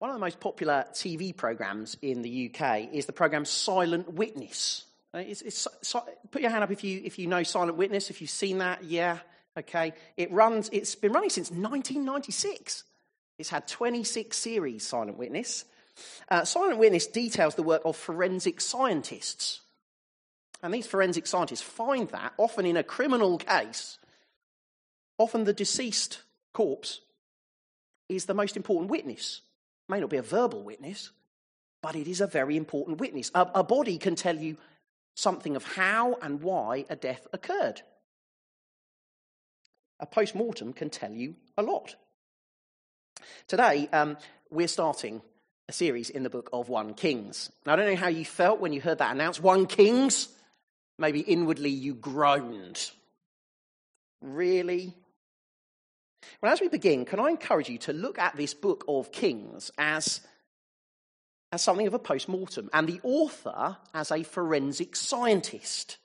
One of the most popular TV programs in the UK is the program Silent Witness. Uh, it's, it's, put your hand up if you, if you know Silent Witness, if you've seen that. Yeah, okay. It runs, it's been running since 1996. It's had 26 series, Silent Witness. Uh, Silent Witness details the work of forensic scientists. And these forensic scientists find that, often in a criminal case, often the deceased corpse is the most important witness. May not be a verbal witness, but it is a very important witness. A, a body can tell you something of how and why a death occurred. A post mortem can tell you a lot. Today, um, we're starting a series in the book of 1 Kings. Now, I don't know how you felt when you heard that announced 1 Kings. Maybe inwardly you groaned. Really? Well, as we begin, can I encourage you to look at this book of Kings as, as something of a post mortem and the author as a forensic scientist?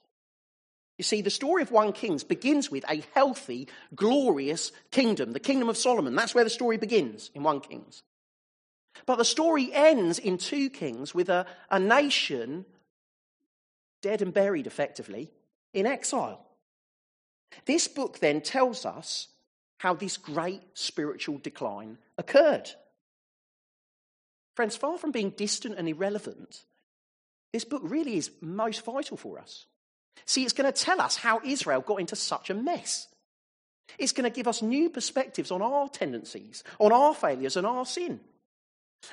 You see, the story of 1 Kings begins with a healthy, glorious kingdom, the kingdom of Solomon. That's where the story begins in 1 Kings. But the story ends in 2 Kings with a, a nation dead and buried, effectively, in exile. This book then tells us how this great spiritual decline occurred. Friends, far from being distant and irrelevant, this book really is most vital for us. See, it's going to tell us how Israel got into such a mess. It's going to give us new perspectives on our tendencies, on our failures, and our sin.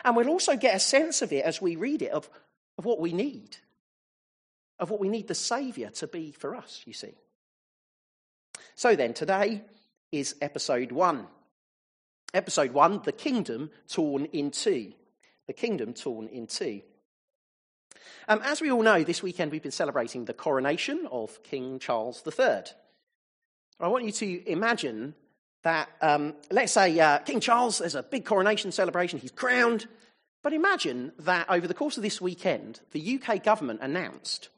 And we'll also get a sense of it as we read it of, of what we need, of what we need the Saviour to be for us, you see. So then, today is episode one. Episode one The Kingdom Torn in Two. The Kingdom Torn in Two. Um, as we all know, this weekend we've been celebrating the coronation of King Charles III. I want you to imagine that, um, let's say, uh, King Charles, there's a big coronation celebration, he's crowned. But imagine that over the course of this weekend, the UK government announced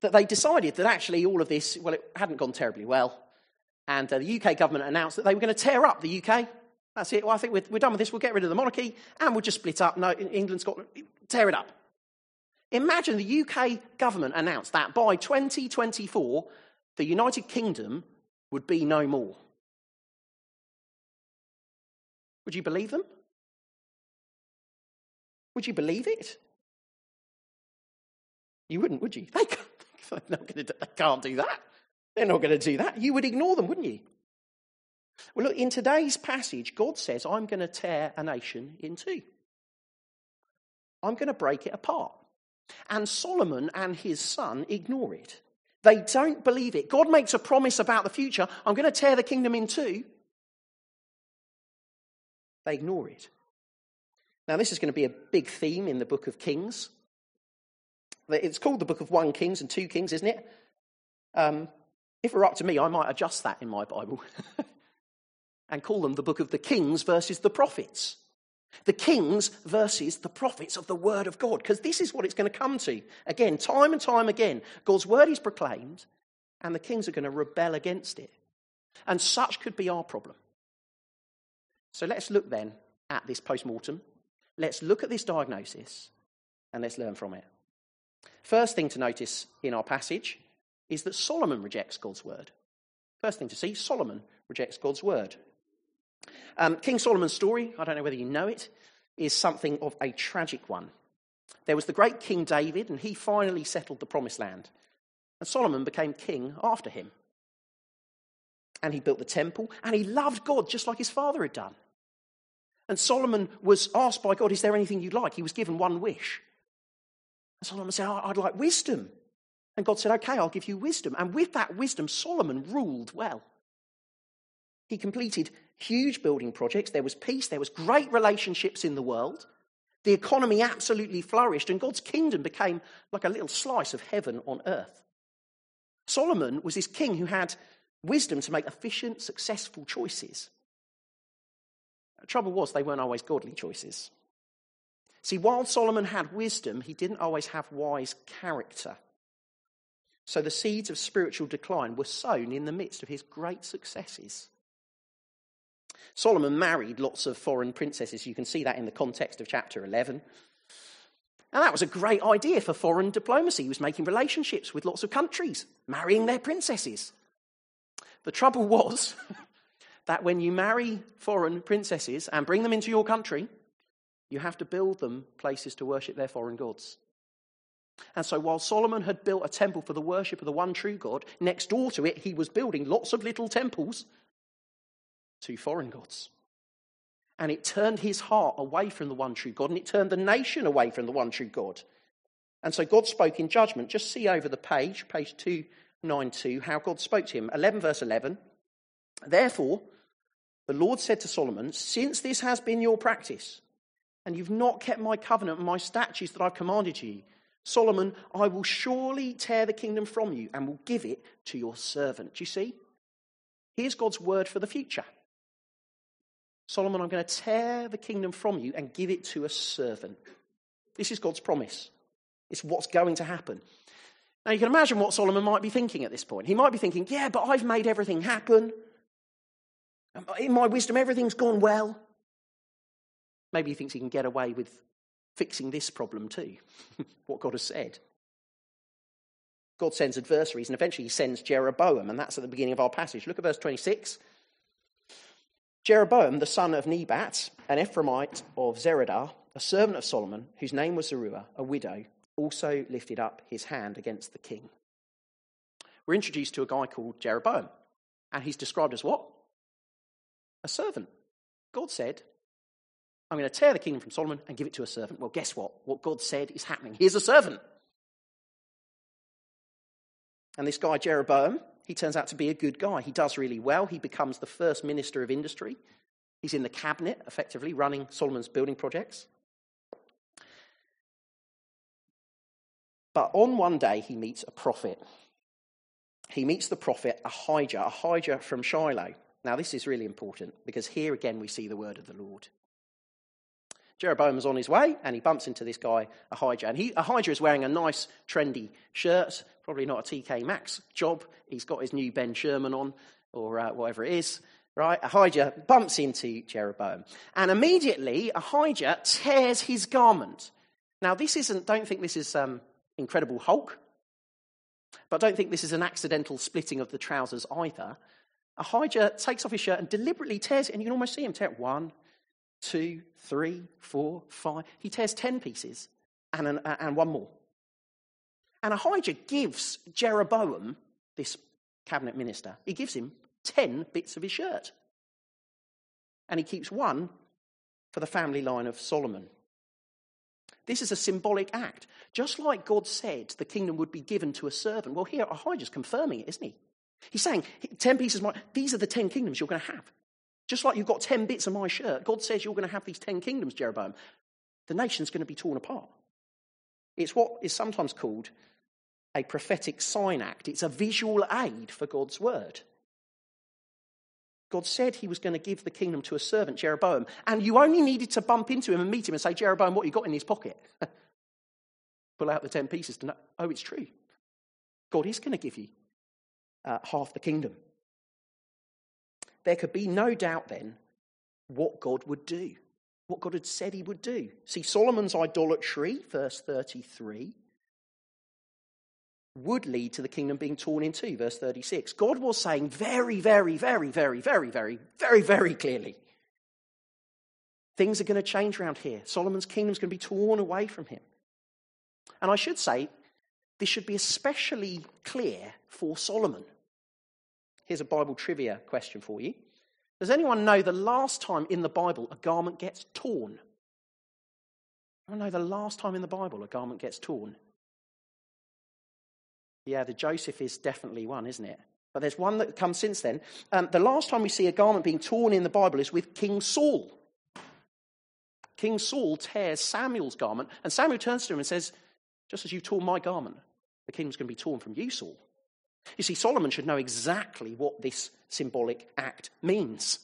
that they decided that actually all of this, well, it hadn't gone terribly well. And uh, the UK government announced that they were going to tear up the UK. That's it. Well, I think we're, we're done with this. We'll get rid of the monarchy and we'll just split up. No, England, Scotland, tear it up. Imagine the UK government announced that by 2024, the United Kingdom would be no more. Would you believe them? Would you believe it? You wouldn't, would you? They can't, they can't do that. They're not going to do that. You would ignore them, wouldn't you? Well, look, in today's passage, God says, I'm going to tear a nation in two. I'm going to break it apart. And Solomon and his son ignore it. They don't believe it. God makes a promise about the future. I'm going to tear the kingdom in two. They ignore it. Now, this is going to be a big theme in the book of Kings. It's called the book of one Kings and two Kings, isn't it? Um, if it were up to me, I might adjust that in my Bible and call them the book of the Kings versus the prophets. The kings versus the prophets of the word of God, because this is what it's going to come to. Again, time and time again, God's word is proclaimed, and the kings are going to rebel against it. And such could be our problem. So let's look then at this post mortem. Let's look at this diagnosis, and let's learn from it. First thing to notice in our passage is that Solomon rejects God's word. First thing to see Solomon rejects God's word. Um, King Solomon's story, I don't know whether you know it, is something of a tragic one. There was the great King David, and he finally settled the promised land. And Solomon became king after him. And he built the temple, and he loved God just like his father had done. And Solomon was asked by God, Is there anything you'd like? He was given one wish. And Solomon said, I'd like wisdom. And God said, Okay, I'll give you wisdom. And with that wisdom, Solomon ruled well. He completed huge building projects. There was peace. There was great relationships in the world. The economy absolutely flourished, and God's kingdom became like a little slice of heaven on earth. Solomon was this king who had wisdom to make efficient, successful choices. The trouble was, they weren't always godly choices. See, while Solomon had wisdom, he didn't always have wise character. So the seeds of spiritual decline were sown in the midst of his great successes. Solomon married lots of foreign princesses. You can see that in the context of chapter 11. And that was a great idea for foreign diplomacy. He was making relationships with lots of countries, marrying their princesses. The trouble was that when you marry foreign princesses and bring them into your country, you have to build them places to worship their foreign gods. And so, while Solomon had built a temple for the worship of the one true God, next door to it, he was building lots of little temples to foreign gods. And it turned his heart away from the one true God, and it turned the nation away from the one true God. And so, God spoke in judgment. Just see over the page, page 292, how God spoke to him. 11, verse 11. Therefore, the Lord said to Solomon, Since this has been your practice, and you've not kept my covenant and my statutes that I've commanded you, Solomon, I will surely tear the kingdom from you and will give it to your servant. You see? Here's God's word for the future. Solomon, I'm going to tear the kingdom from you and give it to a servant. This is God's promise. It's what's going to happen. Now, you can imagine what Solomon might be thinking at this point. He might be thinking, yeah, but I've made everything happen. In my wisdom, everything's gone well. Maybe he thinks he can get away with fixing this problem too, what God has said. God sends adversaries, and eventually he sends Jeroboam, and that's at the beginning of our passage. Look at verse 26. Jeroboam, the son of Nebat, an Ephraimite of Zereda, a servant of Solomon, whose name was Zeruiah, a widow, also lifted up his hand against the king. We're introduced to a guy called Jeroboam, and he's described as what? A servant. God said, I'm going to tear the kingdom from Solomon and give it to a servant. Well, guess what? What God said is happening. Here's a servant. And this guy, Jeroboam, he turns out to be a good guy. He does really well. He becomes the first minister of industry. He's in the cabinet, effectively, running Solomon's building projects. But on one day, he meets a prophet. He meets the prophet Ahijah, Ahijah from Shiloh. Now, this is really important because here again we see the word of the Lord. Jeroboam is on his way and he bumps into this guy, Ahijah. And he, Ahijah is wearing a nice, trendy shirt, probably not a TK Maxx job. He's got his new Ben Sherman on or uh, whatever it is, right? Ahijah bumps into Jeroboam. And immediately, Ahijah tears his garment. Now, this isn't, don't think this is um, Incredible Hulk, but don't think this is an accidental splitting of the trousers either. Ahijah takes off his shirt and deliberately tears it, and you can almost see him tear it. One, two, three, four, five. He tears ten pieces and, an, and one more. And Ahijah gives Jeroboam, this cabinet minister, he gives him ten bits of his shirt. And he keeps one for the family line of Solomon. This is a symbolic act. Just like God said the kingdom would be given to a servant. Well, here Ahijah's confirming it, isn't he? He's saying, 10 pieces, these are the 10 kingdoms you're going to have. Just like you've got 10 bits of my shirt, God says you're going to have these 10 kingdoms, Jeroboam. The nation's going to be torn apart. It's what is sometimes called a prophetic sign act, it's a visual aid for God's word. God said he was going to give the kingdom to a servant, Jeroboam, and you only needed to bump into him and meet him and say, Jeroboam, what you got in his pocket? Pull out the 10 pieces to know, oh, it's true. God is going to give you uh, half the kingdom there could be no doubt then what God would do, what God had said he would do. See, Solomon's idolatry, verse 33, would lead to the kingdom being torn in two, verse 36. God was saying very, very, very, very, very, very, very, very clearly things are going to change around here. Solomon's kingdom is going to be torn away from him. And I should say, this should be especially clear for Solomon. Here's a Bible trivia question for you. Does anyone know the last time in the Bible a garment gets torn? I know the last time in the Bible a garment gets torn. Yeah, the Joseph is definitely one, isn't it? But there's one that comes since then. Um, the last time we see a garment being torn in the Bible is with King Saul. King Saul tears Samuel's garment, and Samuel turns to him and says, Just as you tore my garment, the kingdom's going to be torn from you, Saul. You see, Solomon should know exactly what this symbolic act means.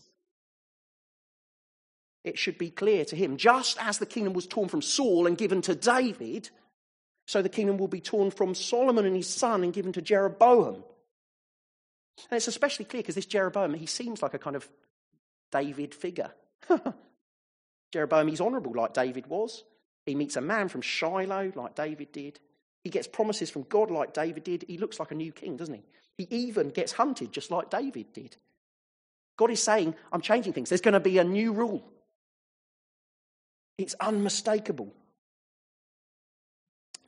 It should be clear to him. Just as the kingdom was torn from Saul and given to David, so the kingdom will be torn from Solomon and his son and given to Jeroboam. And it's especially clear because this Jeroboam, he seems like a kind of David figure. Jeroboam, he's honourable like David was. He meets a man from Shiloh like David did. He gets promises from God like David did. He looks like a new king, doesn't he? He even gets hunted just like David did. God is saying, I'm changing things. There's going to be a new rule. It's unmistakable.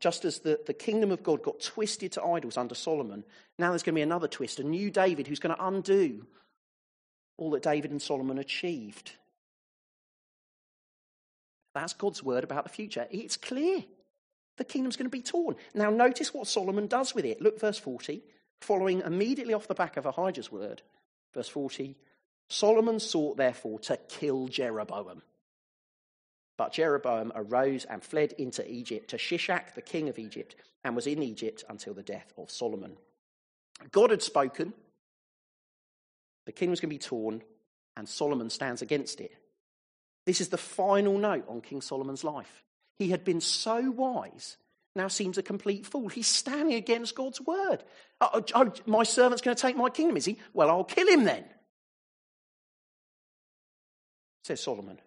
Just as the, the kingdom of God got twisted to idols under Solomon, now there's going to be another twist, a new David who's going to undo all that David and Solomon achieved. That's God's word about the future. It's clear. The kingdom's going to be torn. Now, notice what Solomon does with it. Look, verse 40, following immediately off the back of Ahijah's word. Verse 40 Solomon sought, therefore, to kill Jeroboam. But Jeroboam arose and fled into Egypt to Shishak, the king of Egypt, and was in Egypt until the death of Solomon. God had spoken, the kingdom was going to be torn, and Solomon stands against it. This is the final note on King Solomon's life. He had been so wise, now seems a complete fool. He's standing against God's word. Uh, uh, oh, oh, my servant's going to take my kingdom, is he? Well, I'll kill him then, says Solomon.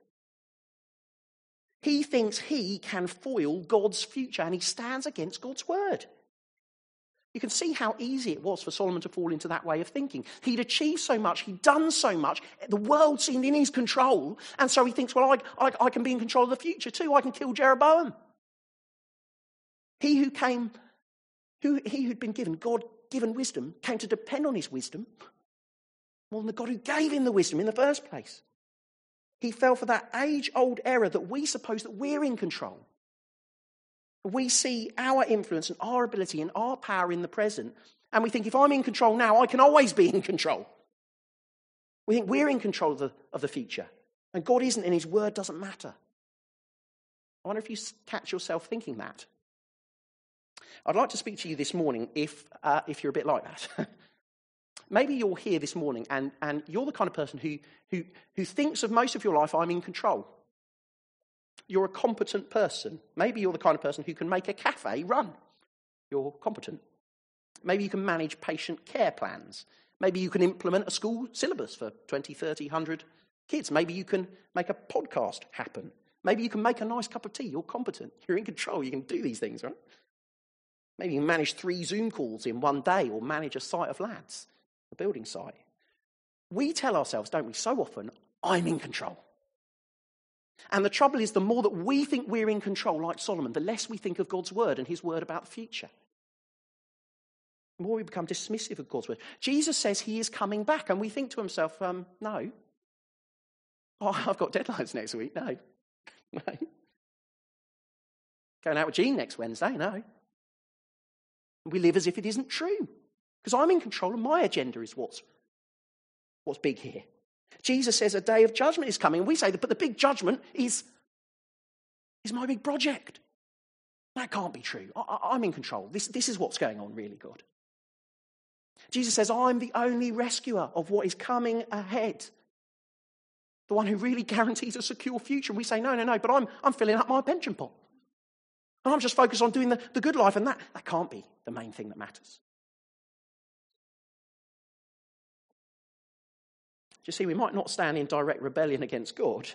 He thinks he can foil God's future and he stands against God's word. You can see how easy it was for Solomon to fall into that way of thinking. He'd achieved so much, he'd done so much, the world seemed in his control, and so he thinks, well, I, I, I can be in control of the future too. I can kill Jeroboam. He who came, who, he who'd been given, God given wisdom, came to depend on his wisdom more than the God who gave him the wisdom in the first place. He fell for that age old error that we suppose that we're in control. We see our influence and our ability and our power in the present, and we think if I'm in control now, I can always be in control. We think we're in control of the, of the future, and God isn't, and His word doesn't matter. I wonder if you catch yourself thinking that. I'd like to speak to you this morning if, uh, if you're a bit like that. Maybe you're here this morning and, and you're the kind of person who, who, who thinks of most of your life, I'm in control. You're a competent person. Maybe you're the kind of person who can make a cafe run. You're competent. Maybe you can manage patient care plans. Maybe you can implement a school syllabus for 20, 30, 100 kids. Maybe you can make a podcast happen. Maybe you can make a nice cup of tea. You're competent. You're in control. You can do these things, right? Maybe you can manage three Zoom calls in one day or manage a site of lads, a building site. We tell ourselves, don't we, so often, I'm in control. And the trouble is, the more that we think we're in control, like Solomon, the less we think of God's word and his word about the future. The more we become dismissive of God's word. Jesus says he is coming back, and we think to himself, um, no. Oh, I've got deadlines next week. No. No. Going out with Jean next Wednesday. No. We live as if it isn't true. Because I'm in control and my agenda is what's, what's big here. Jesus says a day of judgment is coming. We say, that, but the big judgment is, is my big project. That can't be true. I, am in control. This, this is what's going on, really, God. Jesus says, I'm the only rescuer of what is coming ahead. The one who really guarantees a secure future. And we say, no, no, no, but I'm, I'm filling up my pension pot. And I'm just focused on doing the, the good life, and that, that can't be the main thing that matters. You see, we might not stand in direct rebellion against God,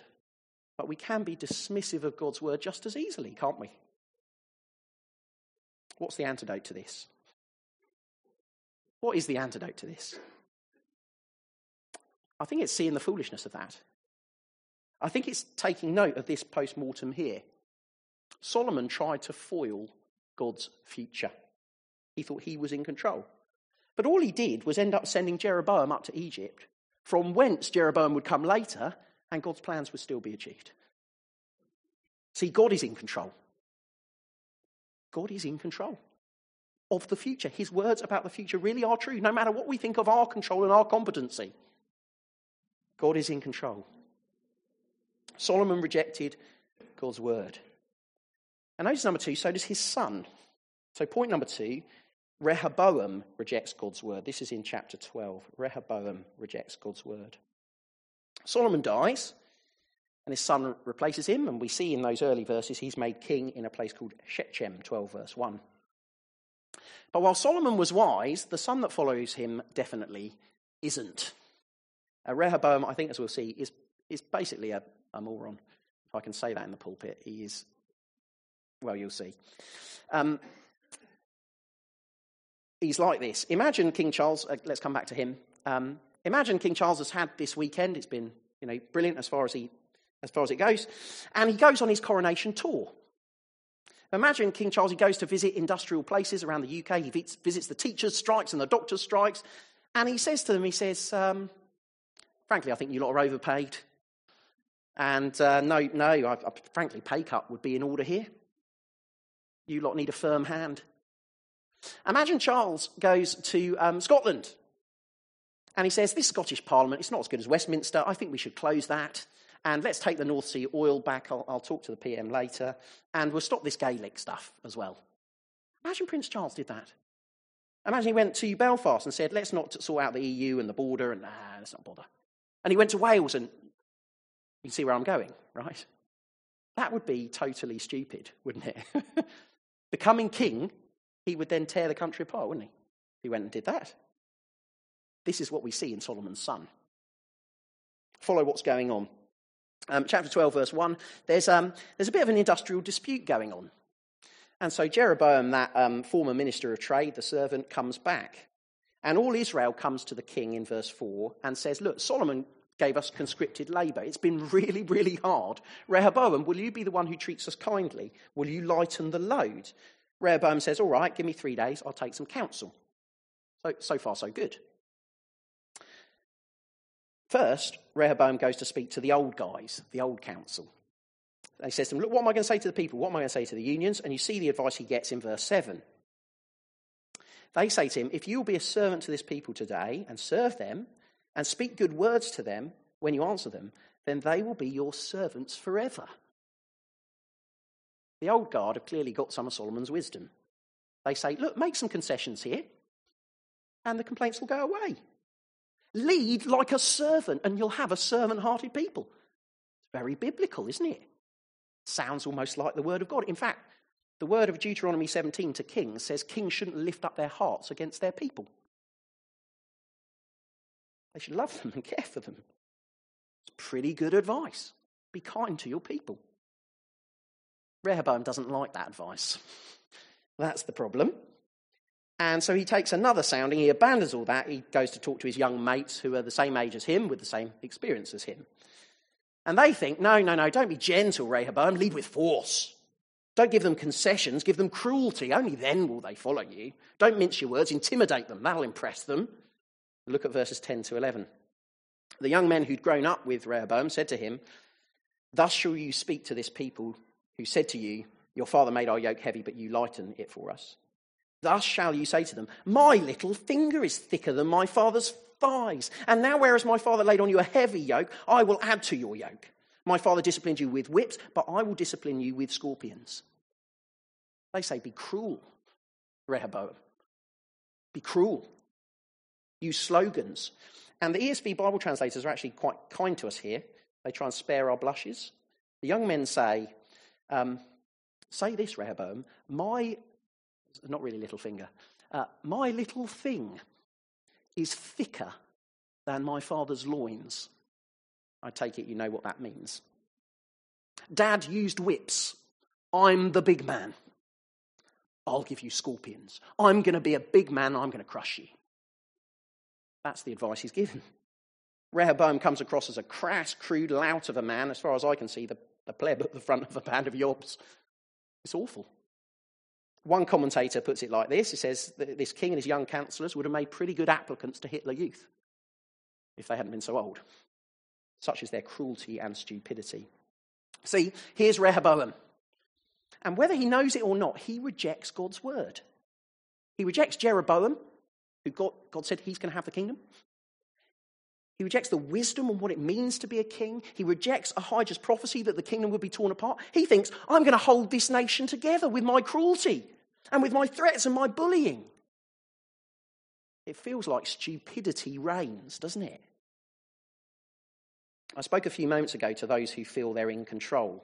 but we can be dismissive of God's word just as easily, can't we? What's the antidote to this? What is the antidote to this? I think it's seeing the foolishness of that. I think it's taking note of this post mortem here. Solomon tried to foil God's future. He thought he was in control. But all he did was end up sending Jeroboam up to Egypt from whence Jeroboam would come later, and God's plans would still be achieved. See, God is in control. God is in control of the future. His words about the future really are true, no matter what we think of our control and our competency. God is in control. Solomon rejected God's word. And notice number two, so does his son. So, point number two Rehoboam rejects God's word. This is in chapter 12. Rehoboam rejects God's word. Solomon dies, and his son replaces him, and we see in those early verses he's made king in a place called Shechem, 12 verse 1. But while Solomon was wise, the son that follows him definitely isn't. Uh, Rehoboam, I think, as we'll see, is, is basically a, a moron. If I can say that in the pulpit, he is, well, you'll see. Um, he's like this. Imagine King Charles, uh, let's come back to him. Um, imagine King Charles has had this weekend. It's been, you know, brilliant as far as he as far as it goes. And he goes on his coronation tour. Imagine King Charles, he goes to visit industrial places around the UK. He visits the teachers' strikes and the doctors' strikes. And he says to them, he says, um, frankly, I think you lot are overpaid. And uh, no, no, I, I, frankly, pay cut would be in order here. You lot need a firm hand. Imagine Charles goes to um, Scotland and he says, This Scottish Parliament, it's not as good as Westminster. I think we should close that. And let's take the North Sea oil back. I'll, I'll talk to the PM later. And we'll stop this Gaelic stuff as well. Imagine Prince Charles did that. Imagine he went to Belfast and said, Let's not sort out the EU and the border, and nah, let's not bother. And he went to Wales, and you can see where I'm going, right? That would be totally stupid, wouldn't it? Becoming king, he would then tear the country apart, wouldn't he? He went and did that. This is what we see in Solomon's son. Follow what's going on. Um, chapter 12, verse 1, there's, um, there's a bit of an industrial dispute going on. And so Jeroboam, that um, former minister of trade, the servant, comes back. And all Israel comes to the king in verse 4 and says, Look, Solomon gave us conscripted labour. It's been really, really hard. Rehoboam, will you be the one who treats us kindly? Will you lighten the load? Rehoboam says, All right, give me three days, I'll take some counsel. So, so far, so good. First, Rehoboam goes to speak to the old guys, the old council. And he says to them, Look, what am I going to say to the people? What am I going to say to the unions? And you see the advice he gets in verse 7. They say to him, If you will be a servant to this people today and serve them and speak good words to them when you answer them, then they will be your servants forever. The old guard have clearly got some of Solomon's wisdom. They say, Look, make some concessions here, and the complaints will go away. Lead like a servant, and you'll have a servant hearted people. It's very biblical, isn't it? Sounds almost like the word of God. In fact, the word of Deuteronomy 17 to kings says kings shouldn't lift up their hearts against their people. They should love them and care for them. It's pretty good advice. Be kind to your people. Rehoboam doesn't like that advice. That's the problem. And so he takes another sounding, he abandons all that, he goes to talk to his young mates who are the same age as him, with the same experience as him. And they think, no, no, no, don't be gentle, Rehoboam, lead with force. Don't give them concessions, give them cruelty. Only then will they follow you. Don't mince your words, intimidate them, that'll impress them. Look at verses 10 to 11. The young men who'd grown up with Rehoboam said to him, Thus shall you speak to this people who said to you, Your father made our yoke heavy, but you lighten it for us. Thus shall you say to them, My little finger is thicker than my father's thighs. And now, whereas my father laid on you a heavy yoke, I will add to your yoke. My father disciplined you with whips, but I will discipline you with scorpions. They say, Be cruel, Rehoboam. Be cruel. Use slogans. And the ESV Bible translators are actually quite kind to us here. They try and spare our blushes. The young men say, um, Say this, Rehoboam, my not really little finger. Uh, my little thing is thicker than my father's loins. I take it you know what that means. Dad used whips. I'm the big man. I'll give you scorpions. I'm going to be a big man. I'm going to crush you. That's the advice he's given. Rehoboam comes across as a crass, crude lout of a man, as far as I can see, the, the pleb at the front of a band of yobs. It's awful. One commentator puts it like this he says that this king and his young councillors would have made pretty good applicants to Hitler Youth if they hadn't been so old. Such is their cruelty and stupidity. See, here's Rehoboam. And whether he knows it or not, he rejects God's word. He rejects Jeroboam, who God, God said he's going to have the kingdom. He rejects the wisdom on what it means to be a king. He rejects Ahijah's prophecy that the kingdom would be torn apart. He thinks, I'm going to hold this nation together with my cruelty and with my threats and my bullying. It feels like stupidity reigns, doesn't it? I spoke a few moments ago to those who feel they're in control.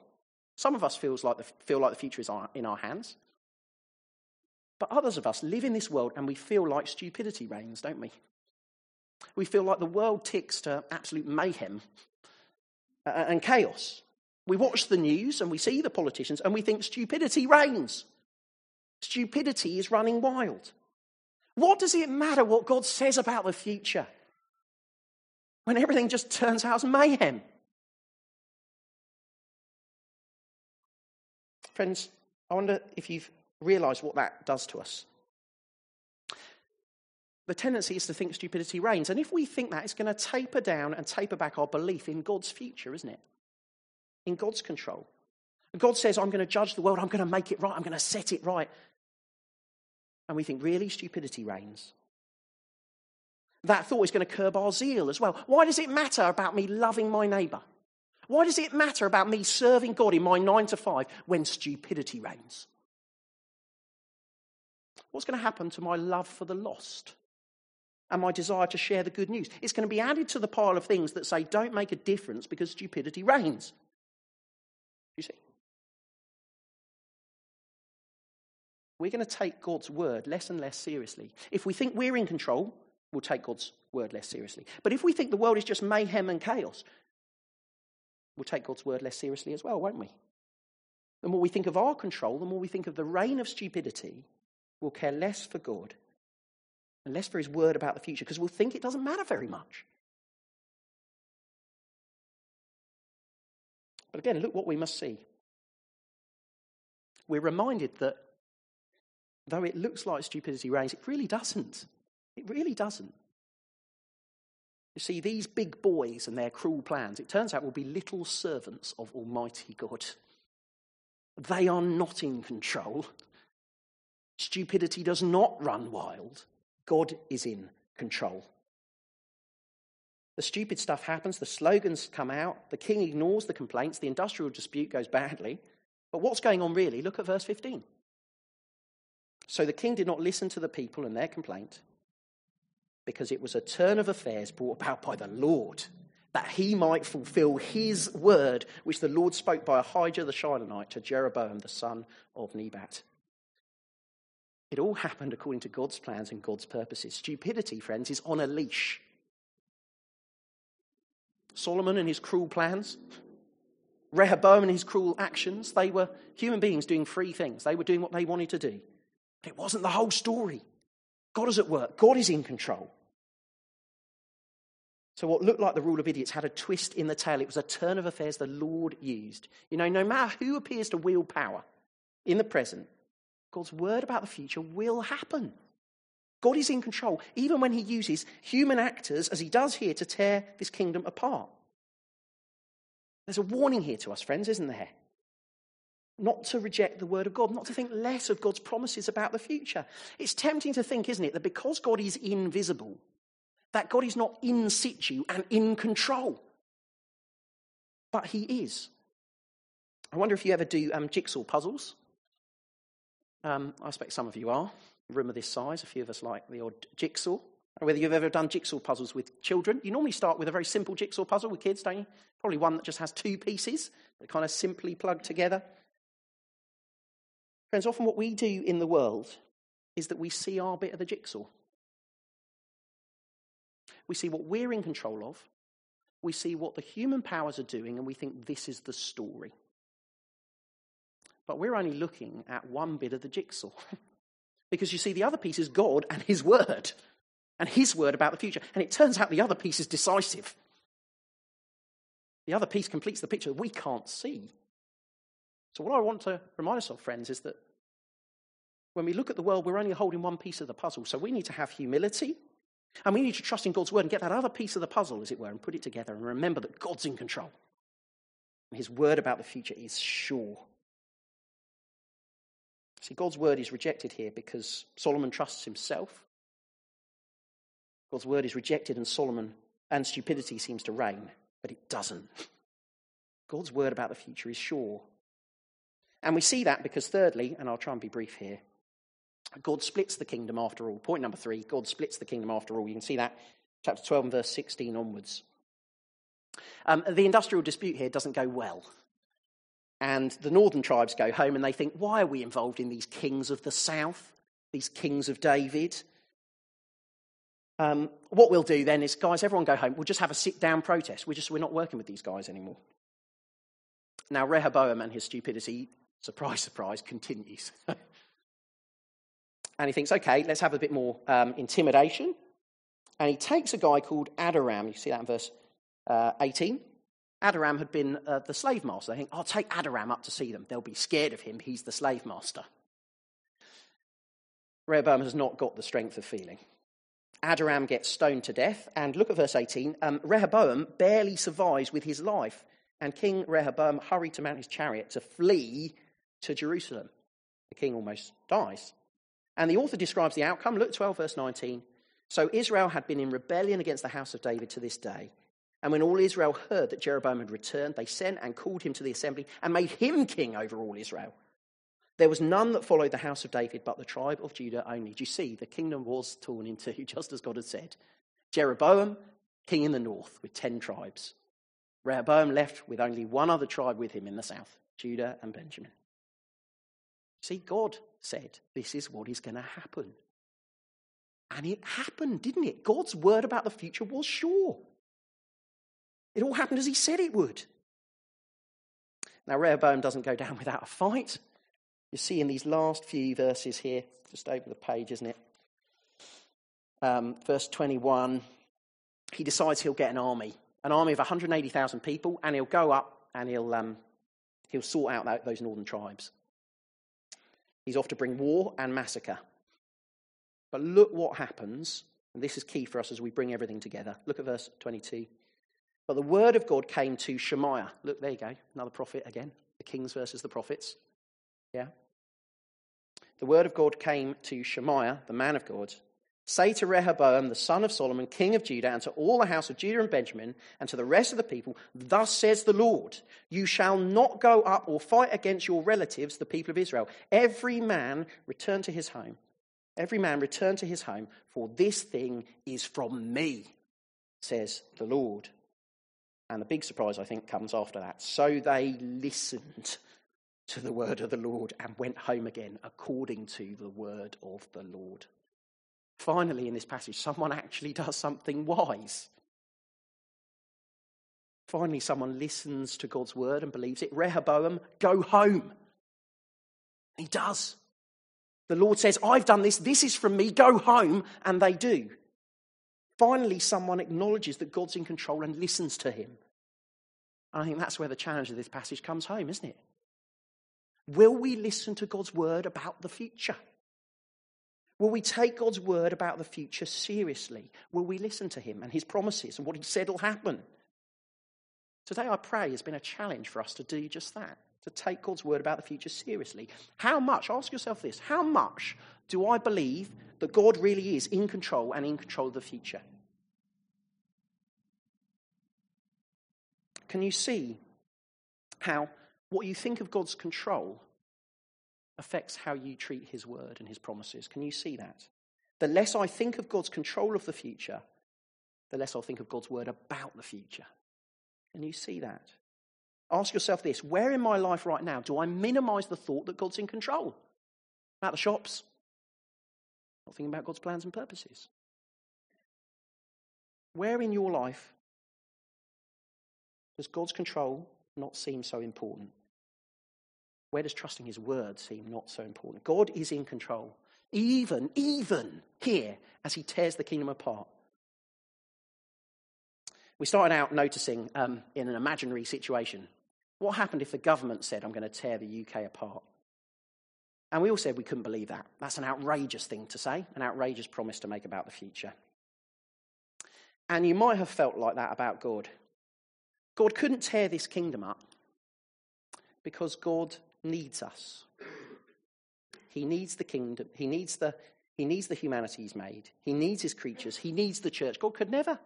Some of us feels like the, feel like the future is in our hands. But others of us live in this world and we feel like stupidity reigns, don't we? We feel like the world ticks to absolute mayhem and chaos. We watch the news and we see the politicians and we think stupidity reigns. Stupidity is running wild. What does it matter what God says about the future when everything just turns out as mayhem? Friends, I wonder if you've realized what that does to us. The tendency is to think stupidity reigns. And if we think that, it's going to taper down and taper back our belief in God's future, isn't it? In God's control. God says, I'm going to judge the world, I'm going to make it right, I'm going to set it right. And we think, really, stupidity reigns. That thought is going to curb our zeal as well. Why does it matter about me loving my neighbour? Why does it matter about me serving God in my nine to five when stupidity reigns? What's going to happen to my love for the lost and my desire to share the good news? It's going to be added to the pile of things that say don't make a difference because stupidity reigns. You see? We're going to take God's word less and less seriously. If we think we're in control, we'll take God's word less seriously. But if we think the world is just mayhem and chaos, we'll take God's word less seriously as well, won't we? The more we think of our control, the more we think of the reign of stupidity, we'll care less for God and less for his word about the future because we'll think it doesn't matter very much. But again, look what we must see. We're reminded that though it looks like stupidity reigns, it really doesn't. It really doesn't. You see, these big boys and their cruel plans, it turns out, will be little servants of Almighty God. They are not in control. Stupidity does not run wild. God is in control. The stupid stuff happens, the slogans come out, the king ignores the complaints, the industrial dispute goes badly. But what's going on really? Look at verse 15. So the king did not listen to the people and their complaint because it was a turn of affairs brought about by the Lord that he might fulfill his word, which the Lord spoke by Ahijah the Shilonite to Jeroboam the son of Nebat. It all happened according to God's plans and God's purposes. Stupidity, friends, is on a leash. Solomon and his cruel plans, Rehoboam and his cruel actions, they were human beings doing free things. They were doing what they wanted to do. But it wasn't the whole story. God is at work, God is in control. So, what looked like the rule of idiots had a twist in the tail. It was a turn of affairs the Lord used. You know, no matter who appears to wield power in the present, God's word about the future will happen. God is in control, even when he uses human actors, as he does here, to tear this kingdom apart. There's a warning here to us, friends, isn't there? Not to reject the word of God, not to think less of God's promises about the future. It's tempting to think, isn't it, that because God is invisible, that God is not in situ and in control. But he is. I wonder if you ever do um, jigsaw puzzles. Um, I expect some of you are. A room of this size, a few of us like the odd jigsaw. Whether you've ever done jigsaw puzzles with children, you normally start with a very simple jigsaw puzzle with kids, don't you? Probably one that just has two pieces that kind of simply plug together. Friends, often what we do in the world is that we see our bit of the jigsaw. We see what we're in control of, we see what the human powers are doing, and we think this is the story. But we're only looking at one bit of the jigsaw. because you see, the other piece is God and His Word, and His Word about the future. And it turns out the other piece is decisive. The other piece completes the picture we can't see. So, what I want to remind us of, friends, is that when we look at the world, we're only holding one piece of the puzzle. So, we need to have humility and we need to trust in God's word and get that other piece of the puzzle, as it were, and put it together and remember that God's in control. His word about the future is sure. See, God's word is rejected here because Solomon trusts himself. God's word is rejected and Solomon and stupidity seems to reign, but it doesn't. God's word about the future is sure. And we see that because, thirdly, and I'll try and be brief here, God splits the kingdom after all. Point number three God splits the kingdom after all. You can see that, chapter 12 and verse 16 onwards. Um, the industrial dispute here doesn't go well. And the northern tribes go home and they think, why are we involved in these kings of the south, these kings of David? Um, what we'll do then is, guys, everyone go home. We'll just have a sit down protest. We're just we're not working with these guys anymore. Now, Rehoboam and his stupidity, surprise, surprise, continues. and he thinks, okay, let's have a bit more um, intimidation. And he takes a guy called Adoram. You see that in verse uh, 18. Adoram had been uh, the slave master. They think, I'll take Adoram up to see them. They'll be scared of him. He's the slave master. Rehoboam has not got the strength of feeling. Adoram gets stoned to death. And look at verse 18. Um, Rehoboam barely survives with his life. And King Rehoboam hurried to mount his chariot to flee to Jerusalem. The king almost dies. And the author describes the outcome. Look, 12, verse 19. So Israel had been in rebellion against the house of David to this day. And when all Israel heard that Jeroboam had returned, they sent and called him to the assembly and made him king over all Israel. There was none that followed the house of David but the tribe of Judah only. Do you see? The kingdom was torn in two, just as God had said. Jeroboam, king in the north, with ten tribes. Rehoboam left with only one other tribe with him in the south Judah and Benjamin. See, God said this is what is going to happen. And it happened, didn't it? God's word about the future was sure. It all happened as he said it would. Now, Rehoboam doesn't go down without a fight. You see in these last few verses here, just over the page, isn't it? Um, verse 21, he decides he'll get an army, an army of 180,000 people, and he'll go up and he'll, um, he'll sort out those northern tribes. He's off to bring war and massacre. But look what happens, and this is key for us as we bring everything together. Look at verse 22. But the word of God came to Shemaiah. Look, there you go, another prophet again. The kings versus the prophets. Yeah? The word of God came to Shemaiah, the man of God. Say to Rehoboam, the son of Solomon, king of Judah, and to all the house of Judah and Benjamin, and to the rest of the people, Thus says the Lord, You shall not go up or fight against your relatives, the people of Israel. Every man return to his home. Every man return to his home, for this thing is from me, says the Lord. And the big surprise, I think, comes after that. So they listened to the word of the Lord and went home again according to the word of the Lord. Finally, in this passage, someone actually does something wise. Finally, someone listens to God's word and believes it. Rehoboam, go home. He does. The Lord says, I've done this, this is from me, go home. And they do. Finally, someone acknowledges that God's in control and listens to him. And I think that's where the challenge of this passage comes home, isn't it? Will we listen to God's word about the future? Will we take God's word about the future seriously? Will we listen to him and his promises and what he said will happen? Today, I pray, has been a challenge for us to do just that, to take God's word about the future seriously. How much, ask yourself this, how much do I believe that God really is in control and in control of the future? Can you see how what you think of God's control affects how you treat his word and his promises. Can you see that? The less I think of God's control of the future, the less I'll think of God's word about the future. Can you see that? Ask yourself this where in my life right now do I minimize the thought that God's in control? About the shops? Not thinking about God's plans and purposes. Where in your life does God's control not seem so important? Where does trusting his word seem not so important? God is in control, even, even here as he tears the kingdom apart. We started out noticing um, in an imaginary situation what happened if the government said, I'm going to tear the UK apart? And we all said we couldn't believe that. That's an outrageous thing to say, an outrageous promise to make about the future. And you might have felt like that about God. God couldn't tear this kingdom up because God needs us. He needs the kingdom. He needs the, he needs the humanity he's made. He needs his creatures. He needs the church. God could never,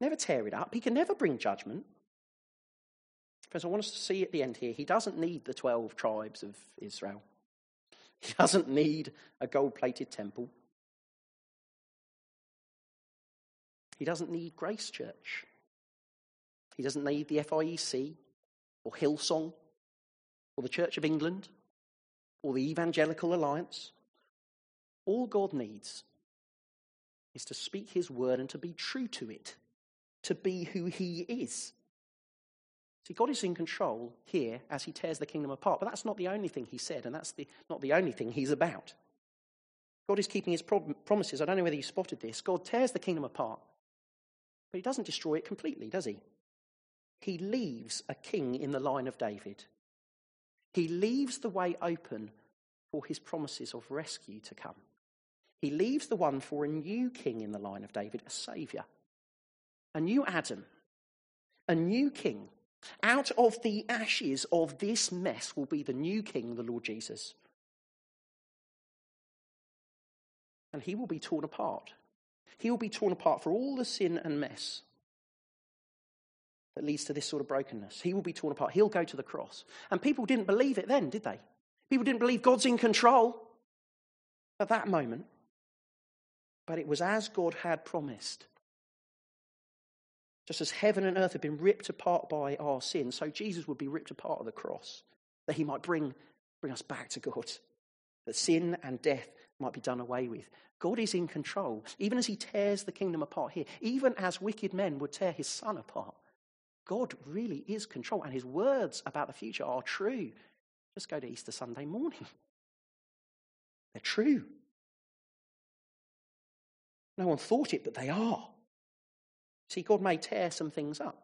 never tear it up. He can never bring judgment. Friends, I want us to see at the end here, he doesn't need the 12 tribes of Israel. He doesn't need a gold plated temple. He doesn't need Grace Church. He doesn't need the FIEC or Hillsong or the Church of England or the Evangelical Alliance. All God needs is to speak his word and to be true to it, to be who he is. See, God is in control here as he tears the kingdom apart, but that's not the only thing he said, and that's the, not the only thing he's about. God is keeping his promises. I don't know whether you spotted this. God tears the kingdom apart, but he doesn't destroy it completely, does he? He leaves a king in the line of David. He leaves the way open for his promises of rescue to come. He leaves the one for a new king in the line of David, a saviour, a new Adam, a new king. Out of the ashes of this mess will be the new king, the Lord Jesus. And he will be torn apart. He will be torn apart for all the sin and mess that leads to this sort of brokenness. He will be torn apart. He'll go to the cross. And people didn't believe it then, did they? People didn't believe God's in control at that moment. But it was as God had promised. Just as heaven and earth had been ripped apart by our sin, so Jesus would be ripped apart at the cross, that he might bring, bring us back to God, that sin and death might be done away with. God is in control, even as he tears the kingdom apart here, even as wicked men would tear his son apart. God really is control, and his words about the future are true. Just go to Easter Sunday morning. They're true. No one thought it, but they are. See, God may tear some things up.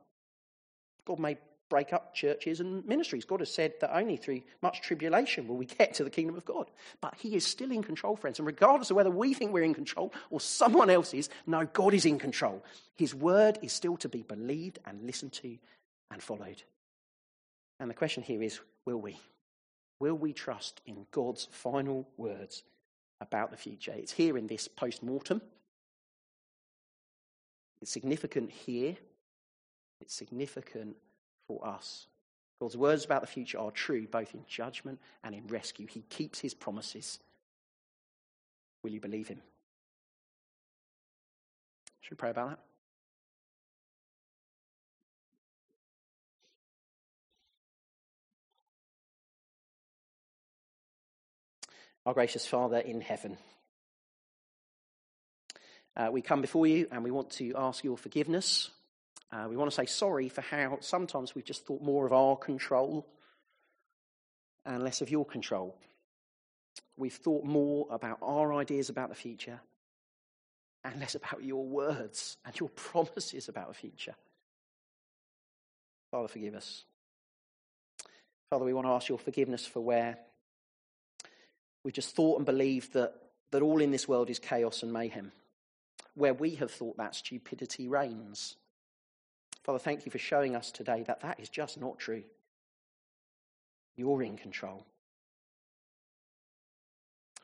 God may break up churches and ministries. God has said that only through much tribulation will we get to the kingdom of God. But He is still in control, friends. And regardless of whether we think we're in control or someone else is, no, God is in control. His word is still to be believed and listened to and followed. And the question here is will we? Will we trust in God's final words about the future? It's here in this post mortem. It's significant here. It's significant for us. God's words about the future are true both in judgment and in rescue. He keeps his promises. Will you believe him? Should we pray about that? Our gracious Father in heaven, uh, we come before you and we want to ask your forgiveness uh, we want to say sorry for how sometimes we've just thought more of our control and less of your control. We've thought more about our ideas about the future and less about your words and your promises about the future. Father, forgive us. Father, we want to ask your forgiveness for where we've just thought and believed that, that all in this world is chaos and mayhem, where we have thought that stupidity reigns Father, thank you for showing us today that that is just not true. You're in control.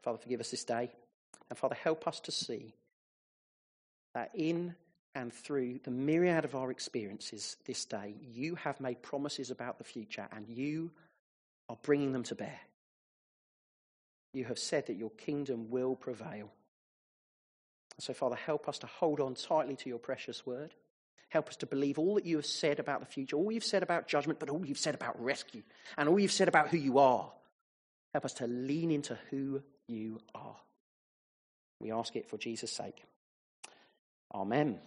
Father, forgive us this day. And Father, help us to see that in and through the myriad of our experiences this day, you have made promises about the future and you are bringing them to bear. You have said that your kingdom will prevail. So, Father, help us to hold on tightly to your precious word. Help us to believe all that you have said about the future, all you've said about judgment, but all you've said about rescue, and all you've said about who you are. Help us to lean into who you are. We ask it for Jesus' sake. Amen.